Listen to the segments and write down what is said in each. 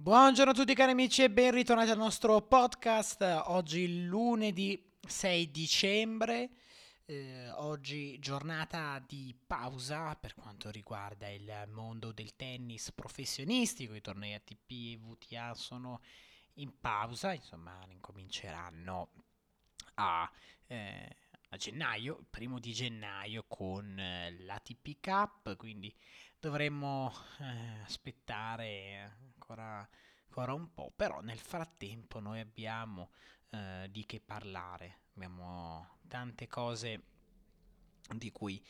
Buongiorno a tutti cari amici e ben ritornati al nostro podcast. Oggi lunedì 6 dicembre, eh, oggi giornata di pausa per quanto riguarda il mondo del tennis professionistico, i tornei ATP e VTA sono in pausa, insomma incominceranno a... Eh, a gennaio, primo di gennaio con eh, l'ATP Cup, quindi dovremmo eh, aspettare ancora, ancora, un po', però nel frattempo noi abbiamo eh, di che parlare, abbiamo tante cose di cui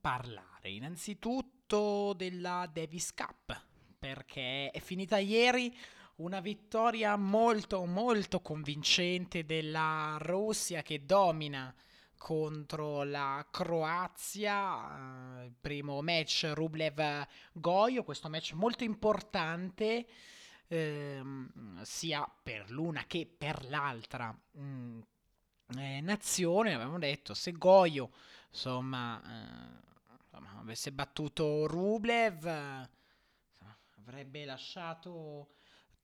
parlare. Innanzitutto della Davis Cup, perché è finita ieri una vittoria molto molto convincente della Russia che domina contro la Croazia, il primo match Rublev-Goio, questo match molto importante ehm, sia per l'una che per l'altra mm, eh, nazione, avevamo detto, se Goio insomma, eh, insomma avesse battuto Rublev avrebbe lasciato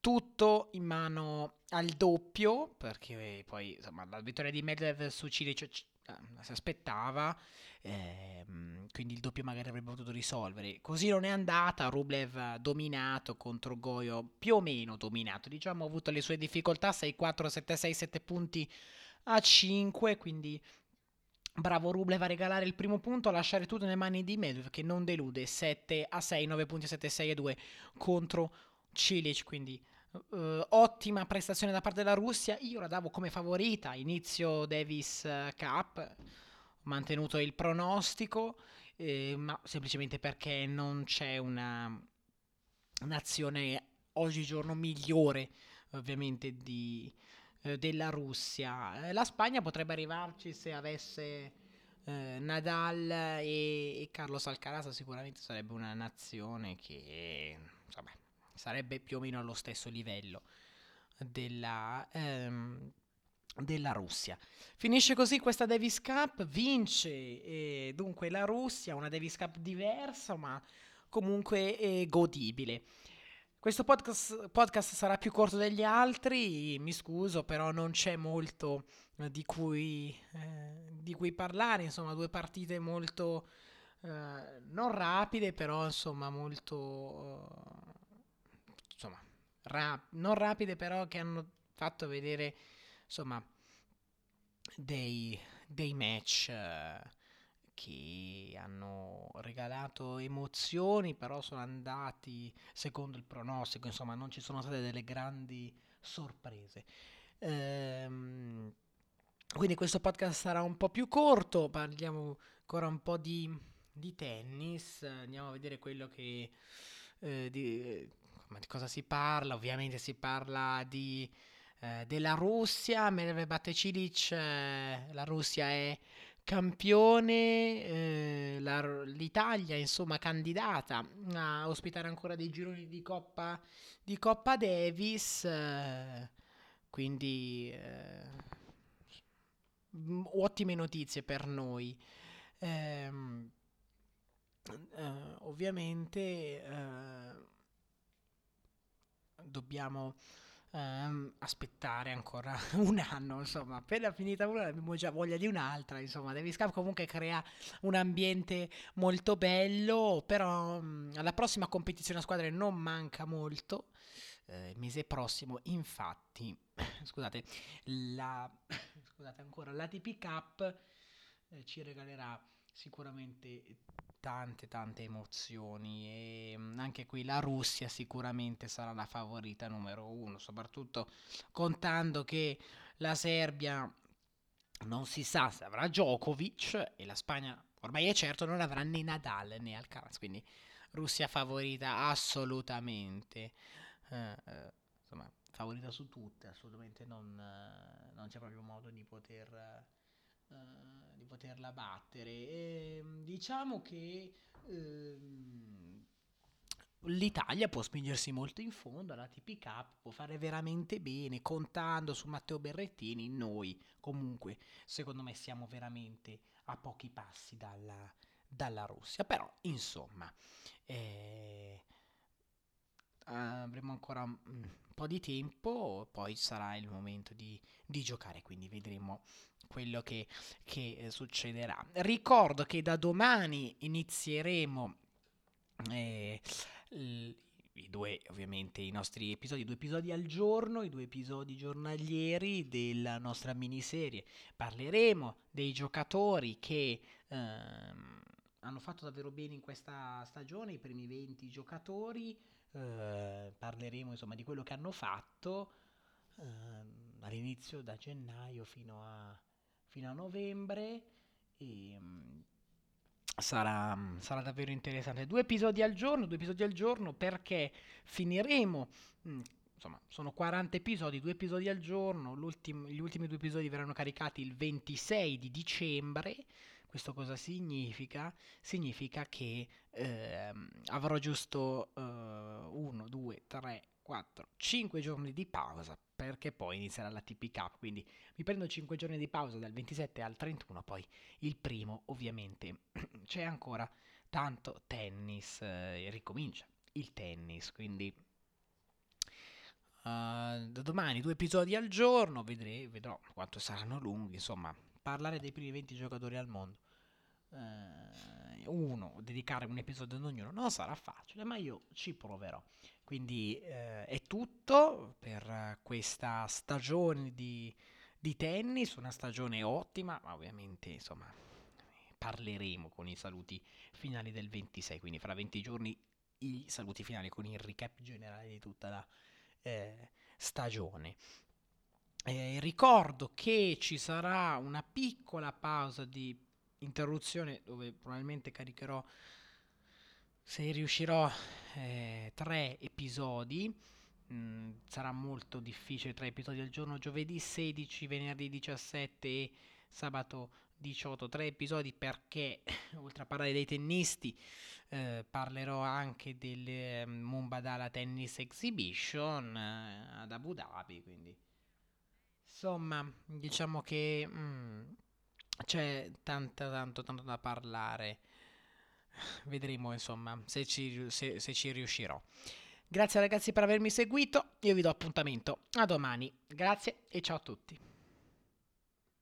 tutto in mano al doppio perché poi insomma la vittoria di Medvedev su Cilic Ehm, si aspettava, ehm, quindi il doppio magari avrebbe potuto risolvere. Così non è andata, Rublev dominato contro Goyo, più o meno dominato, diciamo ha avuto le sue difficoltà, 6-4, 7-6, 7 punti a 5, quindi bravo Rublev a regalare il primo punto, a lasciare tutto nelle mani di Medvedev che non delude, 7 a 6, 9 punti, 7 6 a 2 contro Cilic, quindi Uh, ottima prestazione da parte della Russia. Io la davo come favorita. Inizio Davis uh, Cup, ho mantenuto il pronostico, eh, ma semplicemente perché non c'è una nazione oggigiorno migliore, ovviamente, di, eh, della Russia. Eh, la Spagna potrebbe arrivarci se avesse eh, Nadal e, e Carlos Alcaraz. Sicuramente sarebbe una nazione che insomma sarebbe più o meno allo stesso livello della, ehm, della Russia. Finisce così questa Davis Cup, vince eh, dunque la Russia, una Davis Cup diversa ma comunque eh, godibile. Questo podcast, podcast, sarà più corto degli altri, mi scuso, però non c'è molto eh, di, cui, eh, di, cui, parlare, insomma due partite molto eh, non rapide, però insomma molto insomma, rap- non rapide però che hanno fatto vedere, insomma, dei, dei match uh, che hanno regalato emozioni, però sono andati secondo il pronostico, insomma, non ci sono state delle grandi sorprese. Ehm, quindi questo podcast sarà un po' più corto, parliamo ancora un po' di, di tennis, andiamo a vedere quello che... Eh, di, ma di cosa si parla? Ovviamente si parla di, eh, della Russia, Medvedev batte Cilic, eh, la Russia è campione, eh, la, l'Italia insomma candidata a ospitare ancora dei gironi di Coppa, di Coppa Davis, eh, quindi eh, ottime notizie per noi. Ehm, eh, ovviamente dobbiamo ehm, aspettare ancora un anno, insomma, appena finita una abbiamo già voglia di un'altra, insomma, Davis Cup comunque crea un ambiente molto bello, però mh, alla prossima competizione a squadre non manca molto. Eh, il mese prossimo, infatti, scusate, la, scusate ancora, l'ATP Cup eh, ci regalerà sicuramente tante tante emozioni e mm, anche qui la Russia sicuramente sarà la favorita numero uno, soprattutto contando che la Serbia non si sa se avrà Djokovic e la Spagna ormai è certo non avrà né Nadal né Alcaraz, quindi Russia favorita assolutamente. Eh, eh, insomma, favorita su tutte, assolutamente non, eh, non c'è proprio modo di poter uh, di poterla battere. E, ehm, diciamo che uh, l'Italia può spingersi molto in fondo alla TP Cup, può fare veramente bene, contando su Matteo Berrettini, noi comunque secondo me siamo veramente a pochi passi dalla, dalla Russia. Però insomma... Eh, avremo ancora un po' di tempo, poi sarà il momento di, di giocare, quindi vedremo quello che, che eh, succederà. Ricordo che da domani inizieremo eh, i due, ovviamente, i nostri episodi, due episodi al giorno, i due episodi giornalieri della nostra miniserie. Parleremo dei giocatori che ehm, hanno fatto davvero bene in questa stagione, i primi 20 giocatori. Eh, parleremo insomma di quello che hanno fatto eh, all'inizio da gennaio fino a, fino a novembre. E, mm, sarà, sarà, davvero interessante. Due episodi al giorno, due episodi al giorno perché finiremo. Mm, insomma, sono 40 episodi, due episodi al giorno. gli ultimi due episodi verranno caricati il 26 di dicembre. Questo cosa significa? Significa che eh, avrò giusto 1, 2, 3, 4, 5 giorni di pausa perché poi inizierà la TP. Quindi mi prendo 5 giorni di pausa dal 27 al 31, poi il primo ovviamente c'è ancora tanto tennis, eh, ricomincia il tennis, quindi uh, da domani due episodi al giorno, vedrei, vedrò quanto saranno lunghi, insomma, parlare dei primi 20 giocatori al mondo. Uh, uno, dedicare un episodio ad ognuno non sarà facile, ma io ci proverò. Quindi eh, è tutto per questa stagione di, di, tennis, una stagione ottima, ma ovviamente insomma parleremo con i saluti finali del 26, quindi fra 20 giorni i saluti finali con il recap generale di tutta la eh, stagione. Eh, ricordo che ci sarà una piccola pausa di interruzione dove probabilmente caricherò se riuscirò eh, tre episodi. Mm, sarà molto difficile tre episodi al giorno. Giovedì 16 venerdì 17 e sabato 18 tre episodi perché oltre a parlare dei tennisti eh, parlerò anche del eh, Mumbadala Tennis Exhibition eh, ad Abu Dhabi quindi. Insomma diciamo che mm, c'è tanto tanto tanto da parlare vedremo insomma se ci, se, se ci riuscirò. Grazie ragazzi per avermi seguito, io vi do appuntamento a domani. Grazie e ciao a tutti.